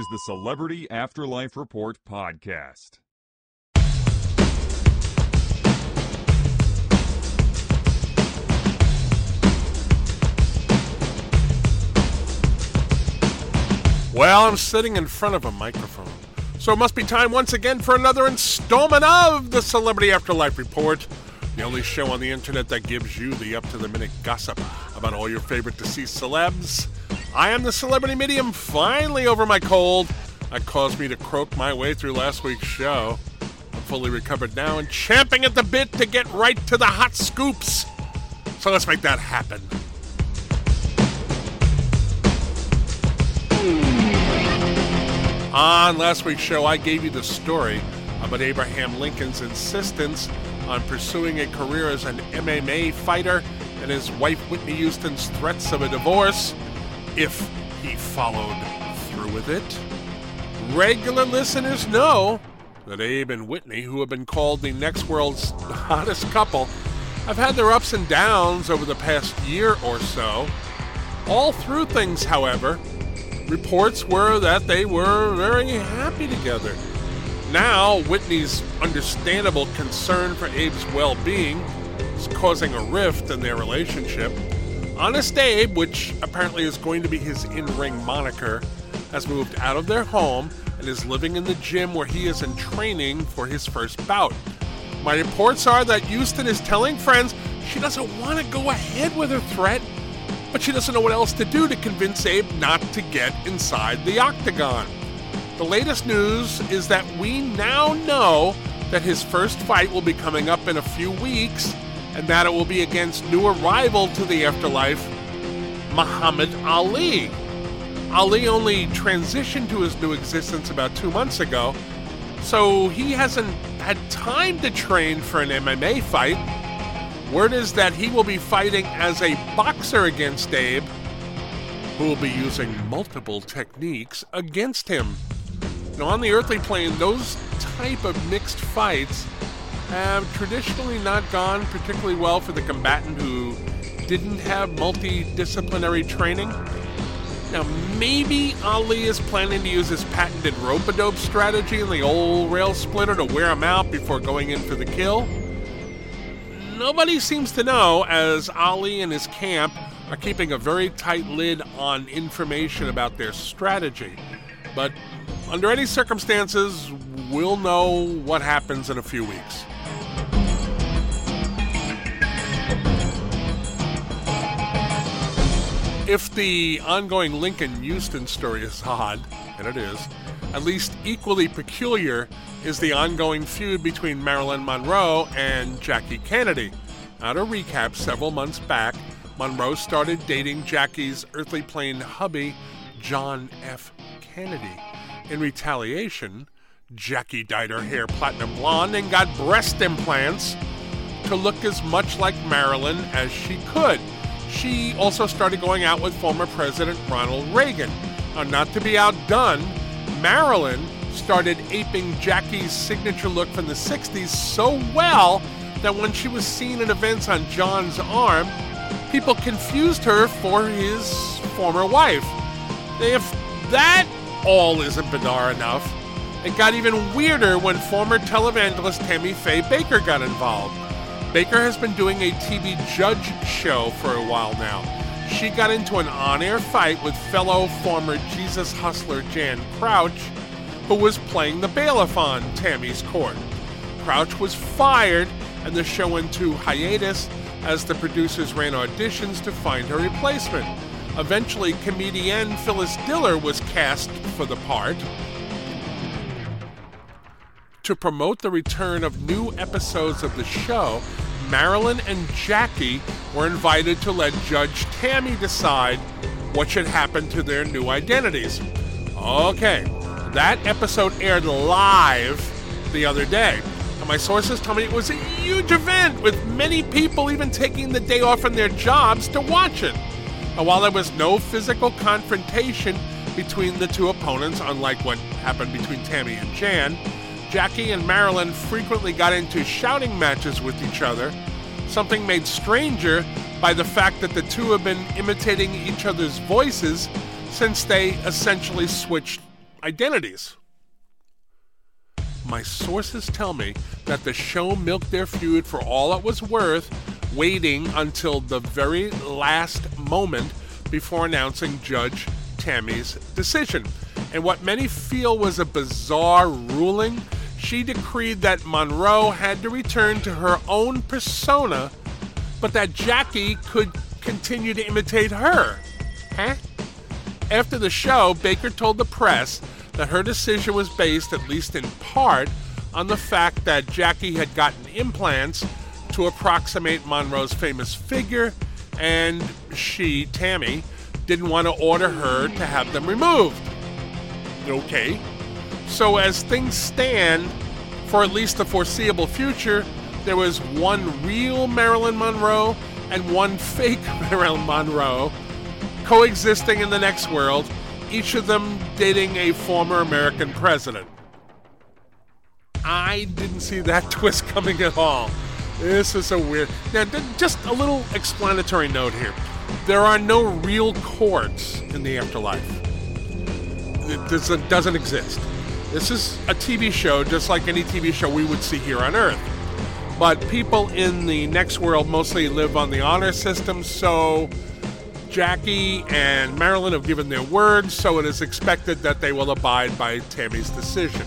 is the Celebrity Afterlife Report podcast. Well, I'm sitting in front of a microphone. So it must be time once again for another installment of the Celebrity Afterlife Report, the only show on the internet that gives you the up to the minute gossip about all your favorite deceased celebs. I am the celebrity medium, finally over my cold. That caused me to croak my way through last week's show. I'm fully recovered now and champing at the bit to get right to the hot scoops. So let's make that happen. On last week's show, I gave you the story about Abraham Lincoln's insistence on pursuing a career as an MMA fighter and his wife Whitney Houston's threats of a divorce if he followed through with it. Regular listeners know that Abe and Whitney, who have been called the next world's hottest couple, have had their ups and downs over the past year or so. All through things, however, reports were that they were very happy together. Now, Whitney's understandable concern for Abe's well being is causing a rift in their relationship. Honest Abe, which apparently is going to be his in ring moniker, has moved out of their home and is living in the gym where he is in training for his first bout. My reports are that Houston is telling friends she doesn't want to go ahead with her threat but she doesn't know what else to do to convince Abe not to get inside the octagon. The latest news is that we now know that his first fight will be coming up in a few weeks and that it will be against new arrival to the afterlife, Muhammad Ali. Ali only transitioned to his new existence about two months ago, so he hasn't had time to train for an MMA fight Word is that he will be fighting as a boxer against Abe, who will be using multiple techniques against him. Now, on the earthly plane, those type of mixed fights have traditionally not gone particularly well for the combatant who didn't have multidisciplinary training. Now, maybe Ali is planning to use his patented rope a dope strategy in the old rail splitter to wear him out before going in for the kill nobody seems to know, as Ali and his camp are keeping a very tight lid on information about their strategy. But under any circumstances, we'll know what happens in a few weeks. If the ongoing Lincoln Houston story is odd, and it is, at least equally peculiar is the ongoing feud between Marilyn Monroe and Jackie Kennedy. Now, to recap, several months back, Monroe started dating Jackie's earthly plane hubby, John F. Kennedy. In retaliation, Jackie dyed her hair platinum blonde and got breast implants to look as much like Marilyn as she could. She also started going out with former President Ronald Reagan. Now, not to be outdone, Marilyn started aping Jackie's signature look from the 60s so well that when she was seen in events on John's arm, people confused her for his former wife. If that all isn't bizarre enough, it got even weirder when former televangelist Tammy Faye Bakker got involved. Bakker has been doing a TV judge show for a while now. She got into an on air fight with fellow former Jesus hustler Jan Crouch who was playing the bailiff on Tammy's court. Crouch was fired, and the show went to hiatus as the producers ran auditions to find her replacement. Eventually, comedian Phyllis Diller was cast for the part. To promote the return of new episodes of the show, Marilyn and Jackie were invited to let Judge Tammy decide what should happen to their new identities. Okay, that episode aired live the other day. And my sources tell me it was a huge event with many people even taking the day off from their jobs to watch it. And while there was no physical confrontation between the two opponents, unlike what happened between Tammy and Jan, Jackie and Marilyn frequently got into shouting matches with each other, something made stranger by the fact that the two have been imitating each other's voices since they essentially switched identities. My sources tell me that the show milked their feud for all it was worth, waiting until the very last moment before announcing Judge Tammy's decision. And what many feel was a bizarre ruling, she decreed that Monroe had to return to her own persona, but that Jackie could continue to imitate her. Huh? After the show, Bakker told the press that her decision was based, at least in part, on the fact that Jackie had gotten implants to approximate Monroe's famous figure, and she, Tammy, didn't want to order her to have them removed. Okay. So, as things stand, for at least the foreseeable future, there was one real Marilyn Monroe and one fake Marilyn Monroe coexisting in the next world, each of them dating a former American president. I didn't see that twist coming at all. This is a weird. Now, just a little explanatory note here. There are no real courts in the afterlife. It doesn't, doesn't exist. This is a TV show, just like any TV show we would see here on Earth. But people in the next world mostly live on the honor system, so Jackie and Marilyn have given their word, so it is expected that they will abide by Tammy's decision.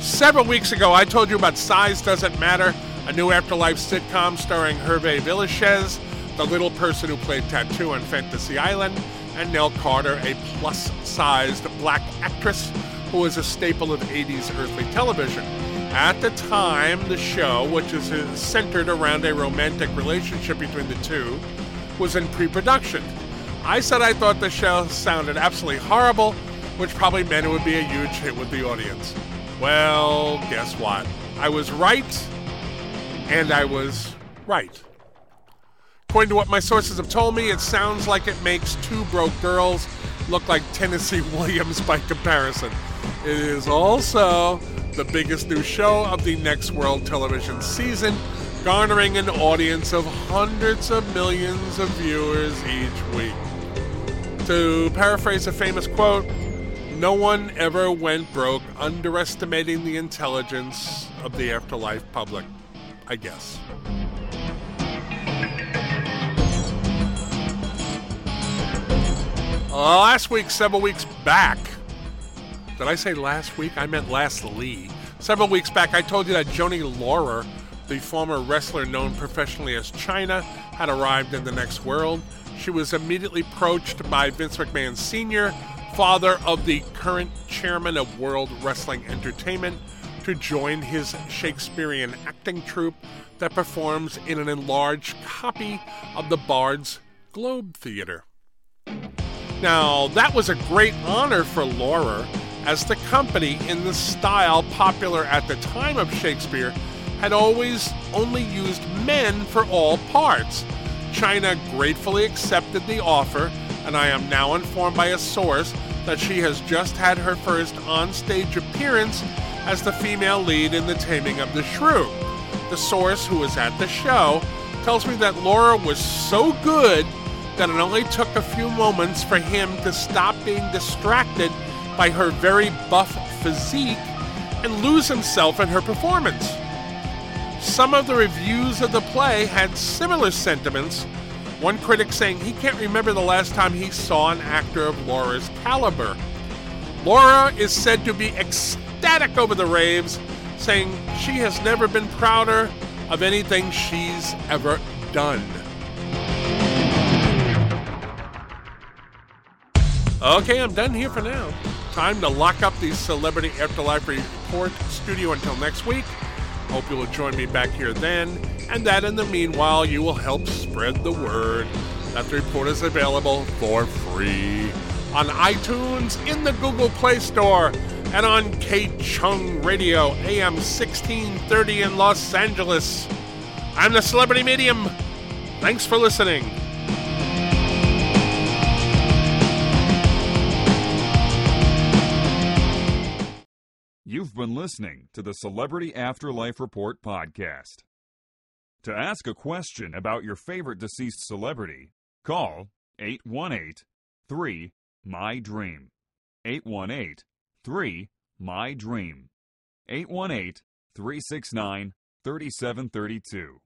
Several weeks ago, I told you about Size Doesn't Matter, a new afterlife sitcom starring Hervé Villechaize, the little person who played Tattoo on Fantasy Island, and Nell Carter, a plus sized black actress who was a staple of 80s earthly television. At the time, the show, which is uh, centered around a romantic relationship between the two, was in pre production. I said I thought the show sounded absolutely horrible, which probably meant it would be a huge hit with the audience. Well, guess what? I was right, and I was right. According to what my sources have told me, it sounds like it makes two broke girls look like Tennessee Williams by comparison. It is also the biggest new show of the next world television season, garnering an audience of hundreds of millions of viewers each week. To paraphrase a famous quote, no one ever went broke underestimating the intelligence of the afterlife public, I guess. Uh, last week, several weeks back, did I say last week? I meant lastly. Several weeks back, I told you that Joanie Laurer, the former wrestler known professionally as Chyna, had arrived in the next world. She was immediately approached by Vince McMahon Sr., father of the current chairman of World Wrestling Entertainment, to join his Shakespearean acting troupe that performs in an enlarged copy of the Bard's Globe Theater. Now, that was a great honor for Laurer, as the company, in the style popular at the time of Shakespeare, had always only used men for all parts. Chyna gratefully accepted the offer, and I am now informed by a source that she has just had her first on-stage appearance as the female lead in The Taming of the Shrew. The source, who was at the show, tells me that Laura was so good that it only took a few moments for him to stop being distracted by her very buff physique and lose himself in her performance. Some of the reviews of the play had similar sentiments, one critic saying he can't remember the last time he saw an actor of Laura's caliber. Laura is said to be ecstatic over the raves, saying she has never been prouder of anything she's ever done. Okay, I'm done here for now. Time to lock up the Celebrity Afterlife Report studio until next week. Hope you will join me back here then, and that in the meanwhile, you will help spread the word that the report is available for free on iTunes, in the Google Play Store, and on KCHUNG Radio, AM 1630 in Los Angeles. I'm the Celebrity Medium. Thanks for listening. been listening to the Celebrity Afterlife Report podcast. To ask a question about your favorite deceased celebrity, call 818 3 My Dream. 818 3 My Dream. 818 369 3732.